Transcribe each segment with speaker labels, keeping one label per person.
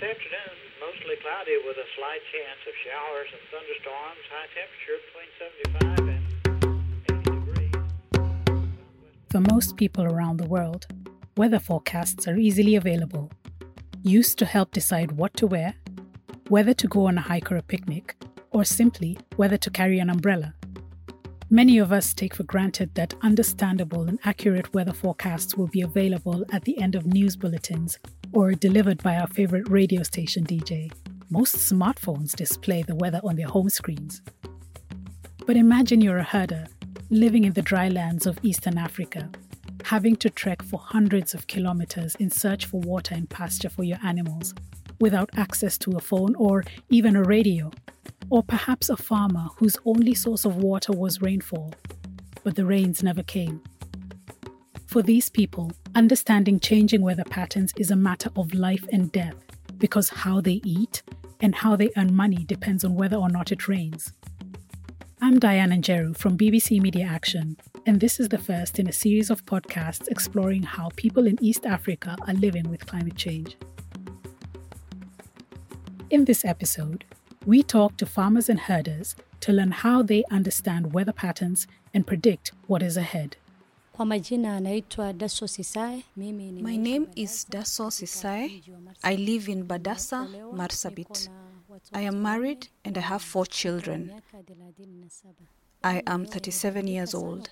Speaker 1: this afternoon, mostly cloudy with a slight chance of showers and thunderstorms. High temperature between 75 and 80 degrees.
Speaker 2: For most people around the world, weather forecasts are easily available, used to help decide what to wear, whether to go on a hike or a picnic, or simply whether to carry an umbrella. Many of us take for granted that understandable and accurate weather forecasts will be available at the end of news bulletins or delivered by our favorite radio station DJ. Most smartphones display the weather on their home screens. But imagine you're a herder living in the dry lands of Eastern Africa, having to trek for hundreds of kilometers in search for water and pasture for your animals, without access to a phone or even a radio. Or perhaps a farmer whose only source of water was rainfall, but the rains never came. For these people, understanding changing weather patterns is a matter of life and death because how they eat and how they earn money depends on whether or not it rains. I'm Diana Njeru from BBC Media Action, and this is the first in a series of podcasts exploring how people in East Africa are living with climate change. In this episode, we talk to farmers and herders to learn how they understand weather patterns and predict what is ahead.
Speaker 3: Kwa majina anaitwa Daso Sisai. Mimi ni
Speaker 4: My name is Daso Sisai. I live in Badassa, Marsabit. I am married and I have four children. I am 37 years old.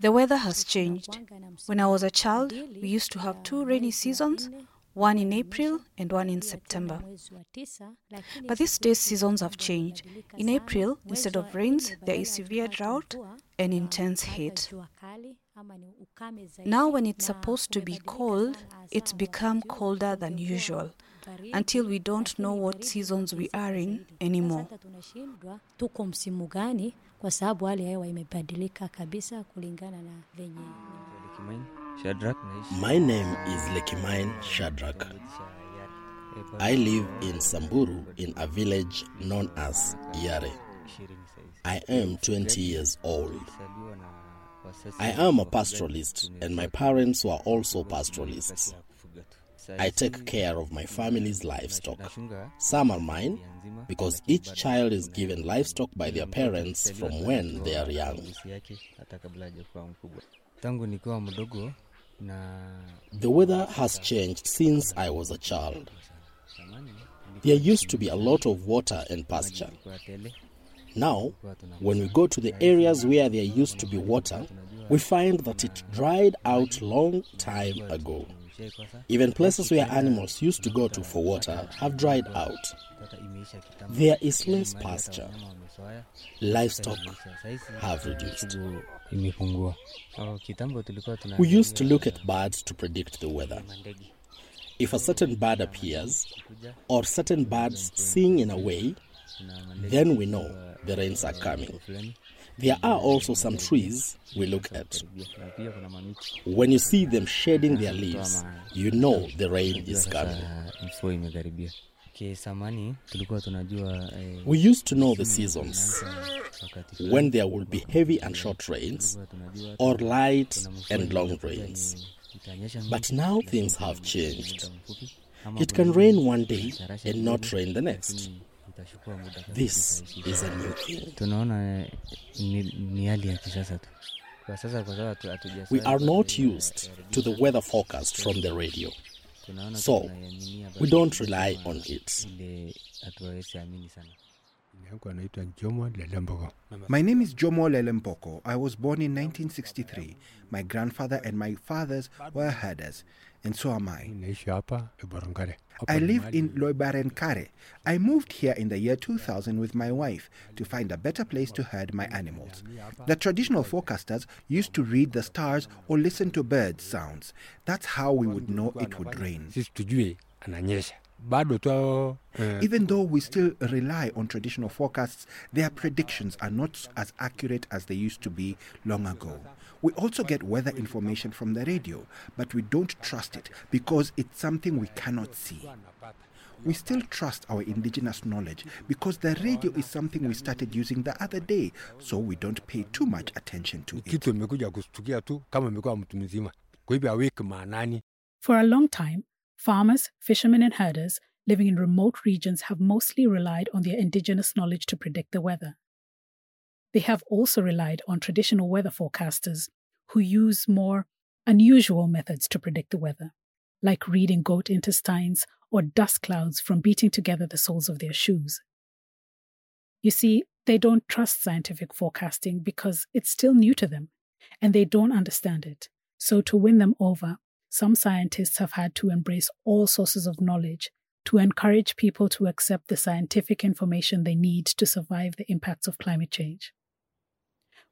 Speaker 4: The weather has changed. When I was a child, we used to have two rainy seasons, one in April and one in September. But these days, seasons have changed. In April, instead of rains, there is severe drought and intense heat. Now, when it's supposed to be cold, it's become colder than usual until we don't know what seasons we are in anymore.
Speaker 5: Shadrach.
Speaker 6: My name is Lekimine Shadrach. I live in Samburu in a village known as Yare. I am 20 years old. I am a pastoralist, and my parents were also pastoralists. I take care of my family's livestock. Some are mine because each child is given livestock by their parents from when they are young. The weather has changed since I was a child. There used to be a lot of water and pasture. Now, when we go to the areas where there used to be water, we find that it dried out long time ago. Even places where animals used to go to for water have dried out. There is less pasture. Livestock have reduced.
Speaker 5: Mifugo imepungua. Oh, kitambo tulikuwa tuna
Speaker 6: We used to look at birds to predict the weather. If a certain bird appears, or certain birds sing in a way, then we know the rains are coming. There are also some trees we look at.
Speaker 5: na pia kuna mamiti
Speaker 6: When you see them shedding their leaves, you know the rain is coming.
Speaker 5: Sasa mvua imekaribia. Okay, samani tulikuwa tunajua eh,
Speaker 6: We used to know the seasons when there will be heavy and short rains, or light and long rains. But now things have changed. It can rain one day and not rain the next.
Speaker 5: itachukua muda kabla
Speaker 6: This is a new thing.
Speaker 5: tunaona ni, ni hali ya kisasa tu kwa sasa kwa sababu hatu- hatujazoea
Speaker 6: We are not used to the weather forecast from the radio, so we don't rely on it.
Speaker 5: ile hatuwezi amini sana
Speaker 7: yangu anaitwa Njomo Lelembogo.
Speaker 8: My name is Jomo Lelempoko. I was born in 1963. My grandfather and my fathers were herders, and so am I.
Speaker 7: Naishi hapa Eborongare. Hapa
Speaker 8: I live in Loibarenkare. I moved here in the year 2000 with my wife to find a better place to herd my animals. The traditional forecasters used to read the stars or listen to bird sounds. That's how we would know it would rain.
Speaker 7: Sisi tujue ananyesha bado tu eh,
Speaker 8: Even though we still rely on traditional forecasts, their predictions are not as accurate as they used to be long ago. We also get weather information from the radio, but we don't trust it because it's something we cannot see. We still trust our indigenous knowledge because the radio is something we started using the other day, so we don't pay too much attention to it.
Speaker 7: kitu imekuja kustukia tu kama imekuwa mtu mzima kwa hivyo aweki maanani
Speaker 2: For a long time, Farmers, fishermen, and herders living in remote regions have mostly relied on their indigenous knowledge to predict the weather. They have also relied on traditional weather forecasters who use more unusual methods to predict the weather, like reading goat intestines or dust clouds from beating together the soles of their shoes. You see, they don't trust scientific forecasting because it's still new to them and they don't understand it. So, to win them over, some scientists have had to embrace all sources of knowledge to encourage people to accept the scientific information they need to survive the impacts of climate change.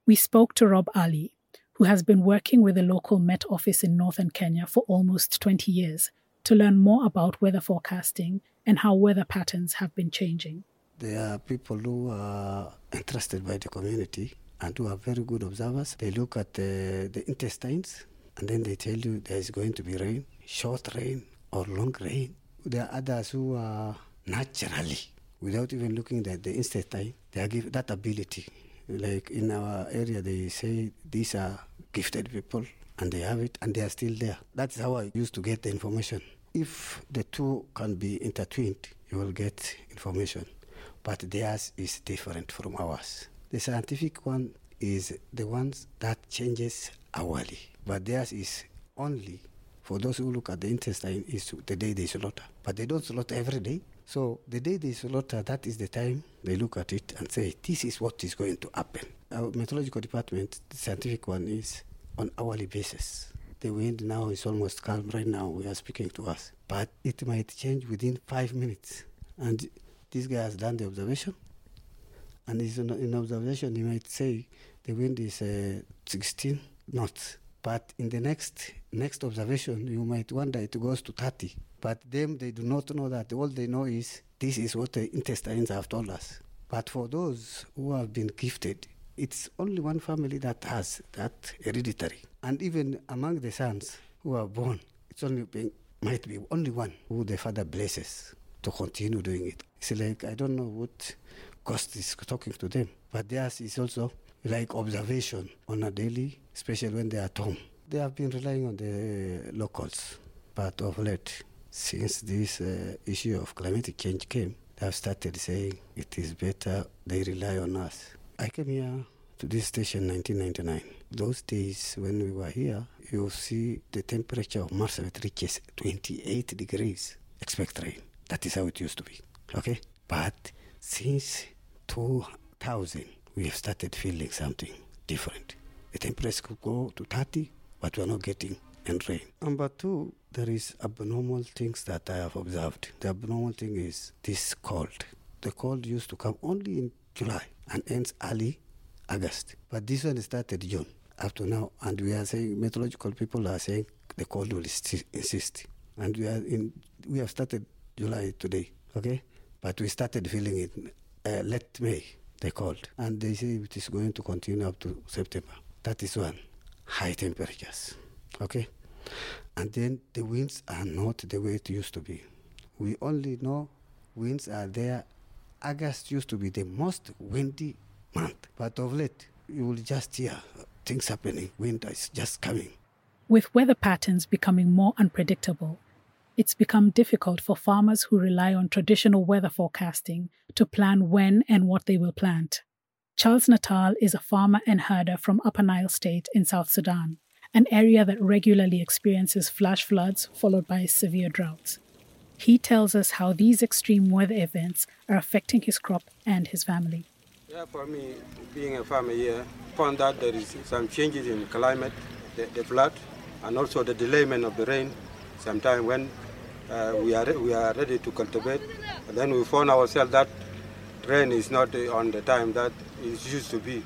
Speaker 2: We spoke to Rob Ali, who has been working with the local Met Office in northern Kenya for almost 20 years to learn more about weather forecasting and how weather patterns have been changing.
Speaker 9: There are people who are interested by the community and who are very good observers. They look at the, the intestines and then they tell you there is going to be rain, short rain or long rain. There are others who are naturally, without even looking at the intestine, they are given that ability. Like in our area, they say these are gifted people and they have it and they are still there. That's how I used to get the information. If the two can be intertwined, you will get information. But theirs is different from ours. The scientific one is the ones that changes hourly, but theirs is only for those who look at the intestine is the day they slaughter. But they don't slaughter every day. So the day they slaughter, that is the time they look at it and say, this is what is going to happen. Our meteorological department, the scientific one, is on hourly basis. The wind now is almost calm right now. We are speaking to us, but it might change within five minutes. And this guy has done the observation, and in observation. He might say the wind is uh, 16 knots, but in the next next observation, you might wonder it goes to 30. But them, they do not know that. All they know is this is what the intestines have told us. But for those who have been gifted, it's only one family that has that hereditary. And even among the sons who are born, it's only being, might be only one who the father blesses to continue doing it. It's like I don't know what cost is talking to them, but theirs is also like observation on a daily, especially when they are at home. They have been relying on the locals, but of late, since this uh, issue of climatic change came, they have started saying it is better they rely on us. I came here to this station in 1999. Those days when we were here, you see the temperature of Marsabit reaches 28 degrees. Expect rain. That is how it used to be. Okay? But since 2000, we have started feeling something different. The temperature could go to 30, but we are not getting any rain. Number two, there is abnormal things that I have observed. The abnormal thing is this cold. The cold used to come only in July and ends early August. But this one started June up to now, and we are saying meteorological people are saying the cold will st- insist, and we are in. We have started July today, okay, but we started feeling it uh, late May. The cold, and they say it is going to continue up to September. That is one. High temperatures, okay, and then the winds are not the way it used to be. We only know winds are there. August used to be the most windy month. But of late, you will just hear things happening. Winter is just coming.
Speaker 2: With weather patterns becoming more unpredictable, it's become difficult for farmers who rely on traditional weather forecasting to plan when and what they will plant. Charles Natal is a farmer and herder from Upper Nile State in South Sudan, an area that regularly experiences flash floods followed by severe droughts. He tells us how these extreme weather events are affecting his crop and his family.
Speaker 7: Yeah, for me, being a farmer here, found that there is some changes in climate, the, the flood, and also the delayment of the rain. Sometimes when uh, we are we are ready to cultivate, then we found ourselves that rain is not on the time that it used to be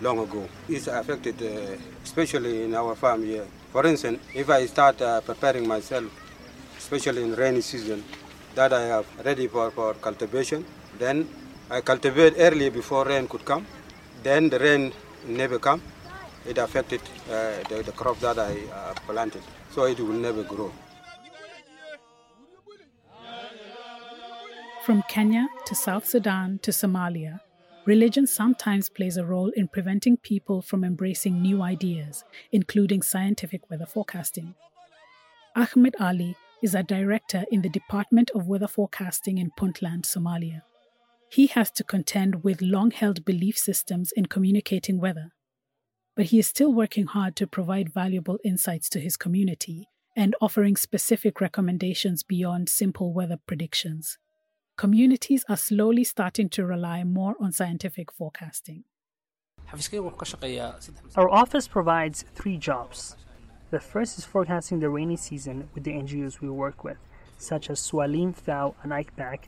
Speaker 7: long ago. It's affected, uh, especially in our farm here. For instance, if I start uh, preparing myself, especially in rainy season, that I have ready for, for cultivation, then I cultivate early before rain could come. Then the rain never come. It affected uh, the, the crop that I uh, planted, so it will never grow.
Speaker 2: From Kenya to South Sudan to Somalia, religion sometimes plays a role in preventing people from embracing new ideas, including scientific weather forecasting. Ahmed Ali is a director in the Department of Weather Forecasting in Puntland, Somalia. He has to contend with long held belief systems in communicating weather. But he is still working hard to provide valuable insights to his community and offering specific recommendations beyond simple weather predictions. Communities are slowly starting to rely more on scientific forecasting.
Speaker 10: Our office provides three jobs. The first is forecasting the rainy season with the NGOs we work with, such as Swalim, FAO, and ICPAC,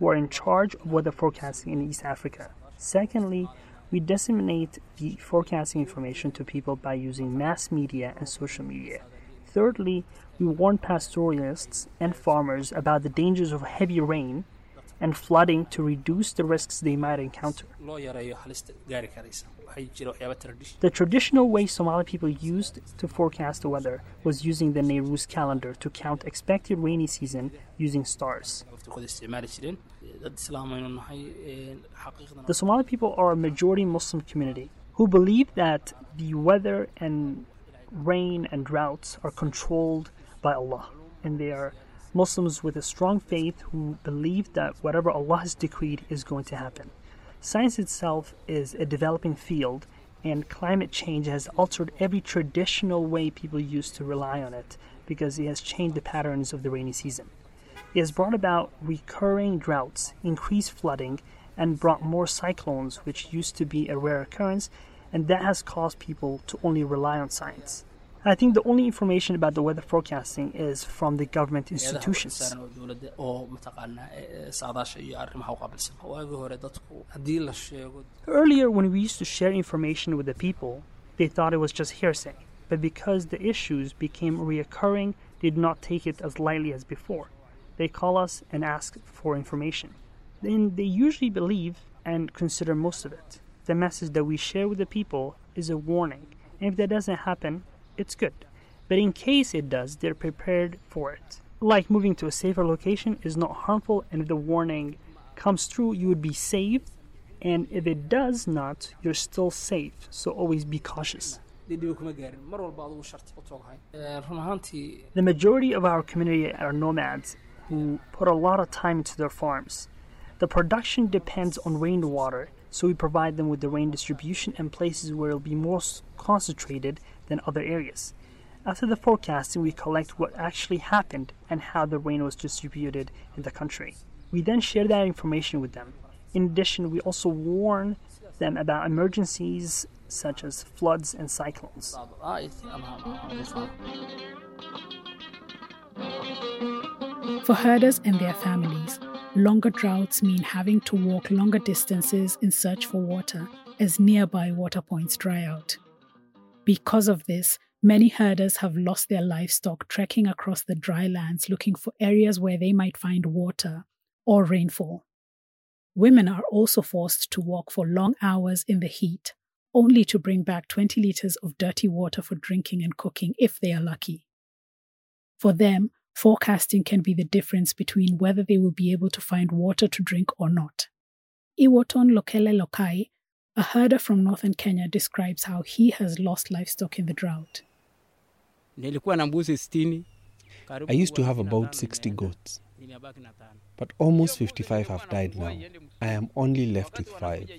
Speaker 10: who are in charge of weather forecasting in East Africa. Secondly, we disseminate the forecasting information to people by using mass media and social media. Thirdly, we warn pastoralists and farmers about the dangers of heavy rain and flooding to reduce the risks they might encounter. The traditional way Somali people used to forecast the weather was using the Nehru's calendar to count expected rainy season using stars. The Somali people are a majority Muslim community who believe that the weather and rain and droughts are controlled by Allah and they are Muslims with a strong faith who believe that whatever Allah has decreed is going to happen. Science itself is a developing field, and climate change has altered every traditional way people used to rely on it because it has changed the patterns of the rainy season. It has brought about recurring droughts, increased flooding, and brought more cyclones, which used to be a rare occurrence, and that has caused people to only rely on science. I think the only information about the weather forecasting is from the government institutions. Earlier, when we used to share information with the people, they thought it was just hearsay. But because the issues became reoccurring, they did not take it as lightly as before. They call us and ask for information. Then they usually believe and consider most of it. The message that we share with the people is a warning. And if that doesn't happen, it's good. But in case it does, they're prepared for it. Like moving to a safer location is not harmful, and if the warning comes true, you would be safe. And if it does not, you're still safe. So always be cautious. The majority of our community are nomads who put a lot of time into their farms. The production depends on rainwater, so we provide them with the rain distribution and places where it will be more concentrated than other areas. After the forecasting, we collect what actually happened and how the rain was distributed in the country. We then share that information with them. In addition, we also warn them about emergencies such as floods and cyclones.
Speaker 2: For herders and their families, longer droughts mean having to walk longer distances in search for water as nearby water points dry out. Because of this, many herders have lost their livestock trekking across the dry lands looking for areas where they might find water or rainfall. Women are also forced to walk for long hours in the heat, only to bring back 20 liters of dirty water for drinking and cooking if they are lucky. For them, forecasting can be the difference between whether they will be able to find water to drink or not. Iwoton Lokele Lokai a herder from northern Kenya describes how he has lost livestock in the drought.
Speaker 11: I used to have about 60 goats, but almost 55 have died now. I am only left with five.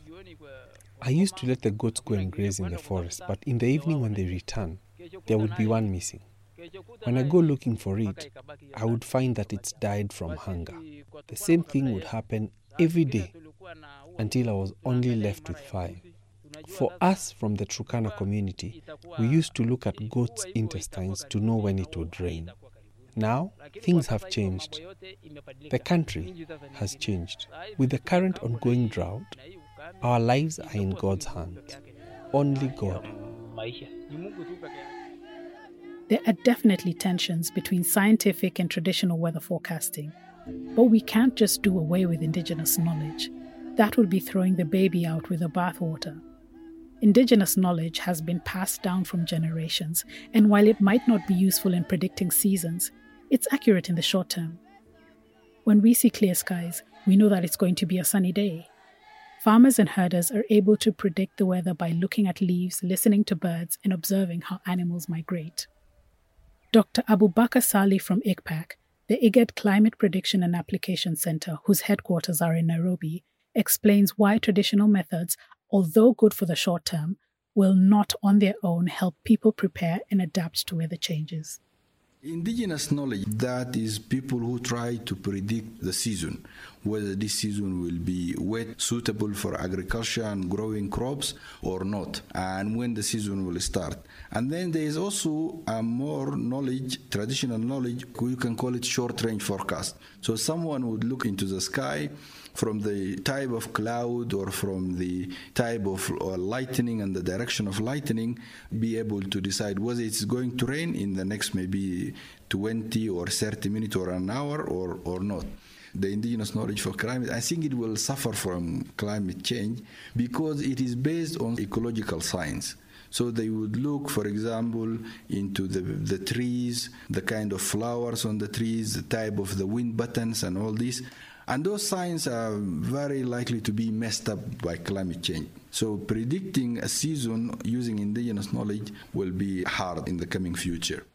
Speaker 11: I used to let the goats go and graze in the forest, but in the evening when they return, there would be one missing. When I go looking for it, I would find that it's died from hunger. The same thing would happen every day until I was only left with five. For us from the Turkana community, we used to look at goats' intestines to know when it would rain. Now, things have changed. The country has changed. With the current ongoing drought, our lives are in God's hands. Only God.
Speaker 2: There are definitely tensions between scientific and traditional weather forecasting, but we can't just do away with indigenous knowledge. That would be throwing the baby out with the bathwater. Indigenous knowledge has been passed down from generations, and while it might not be useful in predicting seasons, it's accurate in the short term. When we see clear skies, we know that it's going to be a sunny day. Farmers and herders are able to predict the weather by looking at leaves, listening to birds, and observing how animals migrate. Dr. Abu Bakr Salih from ICPAC The IGAD Climate Prediction and Application Center, whose headquarters are in Nairobi, explains why traditional methods, although good for the short term, will not on their own help people prepare and adapt to weather changes.
Speaker 12: Indigenous knowledge, that is people who try to predict the season, whether this season will be wet, suitable for agriculture and growing crops or not, and when the season will start. And then there is also a more knowledge, traditional knowledge, you can call it short range forecast. So someone would look into the sky from the type of cloud or from the type of uh, lightning and the direction of lightning, be able to decide whether it's going to rain in the next maybe 20 or 30 minutes or an hour or, or not the indigenous knowledge for climate, I think it will suffer from climate change because it is based on ecological science. So they would look, for example, into the, the trees, the kind of flowers on the trees, the type of the wind patterns, and all this. And those signs are very likely to be messed up by climate change. So predicting a season using indigenous knowledge will be hard in the coming future.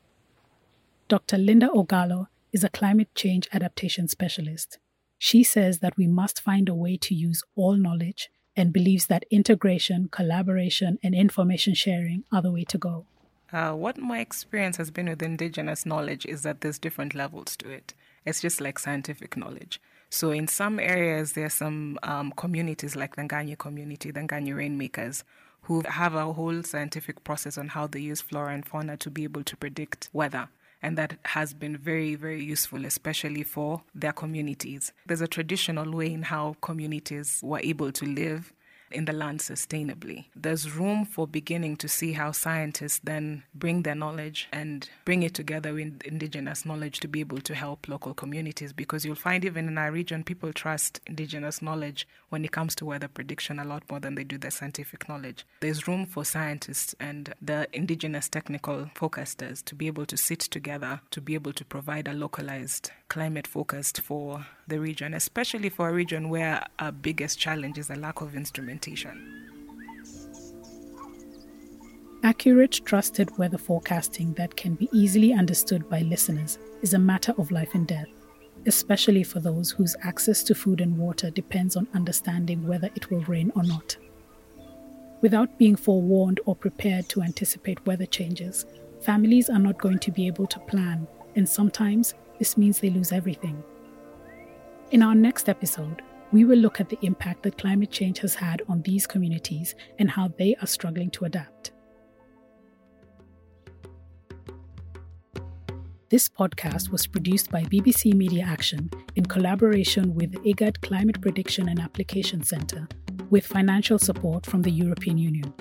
Speaker 2: Dr. Linda Ogallo is a climate change adaptation specialist. She says that we must find a way to use all knowledge and believes that integration, collaboration, and information sharing are the way to go.
Speaker 13: Uh, what my experience has been with indigenous knowledge is that there's different levels to it. It's just like scientific knowledge. So in some areas, there are some um, communities like the Nganyi community, the Nganyi rainmakers, who have a whole scientific process on how they use flora and fauna to be able to predict weather. And that has been very, very useful, especially for their communities. There's a traditional way in how communities were able to live in the land sustainably. There's room for beginning to see how scientists then bring their knowledge and bring it together with indigenous knowledge to be able to help local communities because you'll find even in our region people trust indigenous knowledge when it comes to weather prediction a lot more than they do the scientific knowledge. There's room for scientists and the indigenous technical forecasters to be able to sit together to be able to provide a localized climate focused for the region, especially for a region where our biggest challenge is a lack of instrumentation.
Speaker 2: Accurate, trusted weather forecasting that can be easily understood by listeners is a matter of life and death, especially for those whose access to food and water depends on understanding whether it will rain or not. Without being forewarned or prepared to anticipate weather changes, families are not going to be able to plan, and sometimes this means they lose everything. In our next episode, we will look at the impact that climate change has had on these communities and how they are struggling to adapt. This podcast was produced by BBC Media Action in collaboration with IGAD Climate Prediction and Application Centre with financial support from the European Union.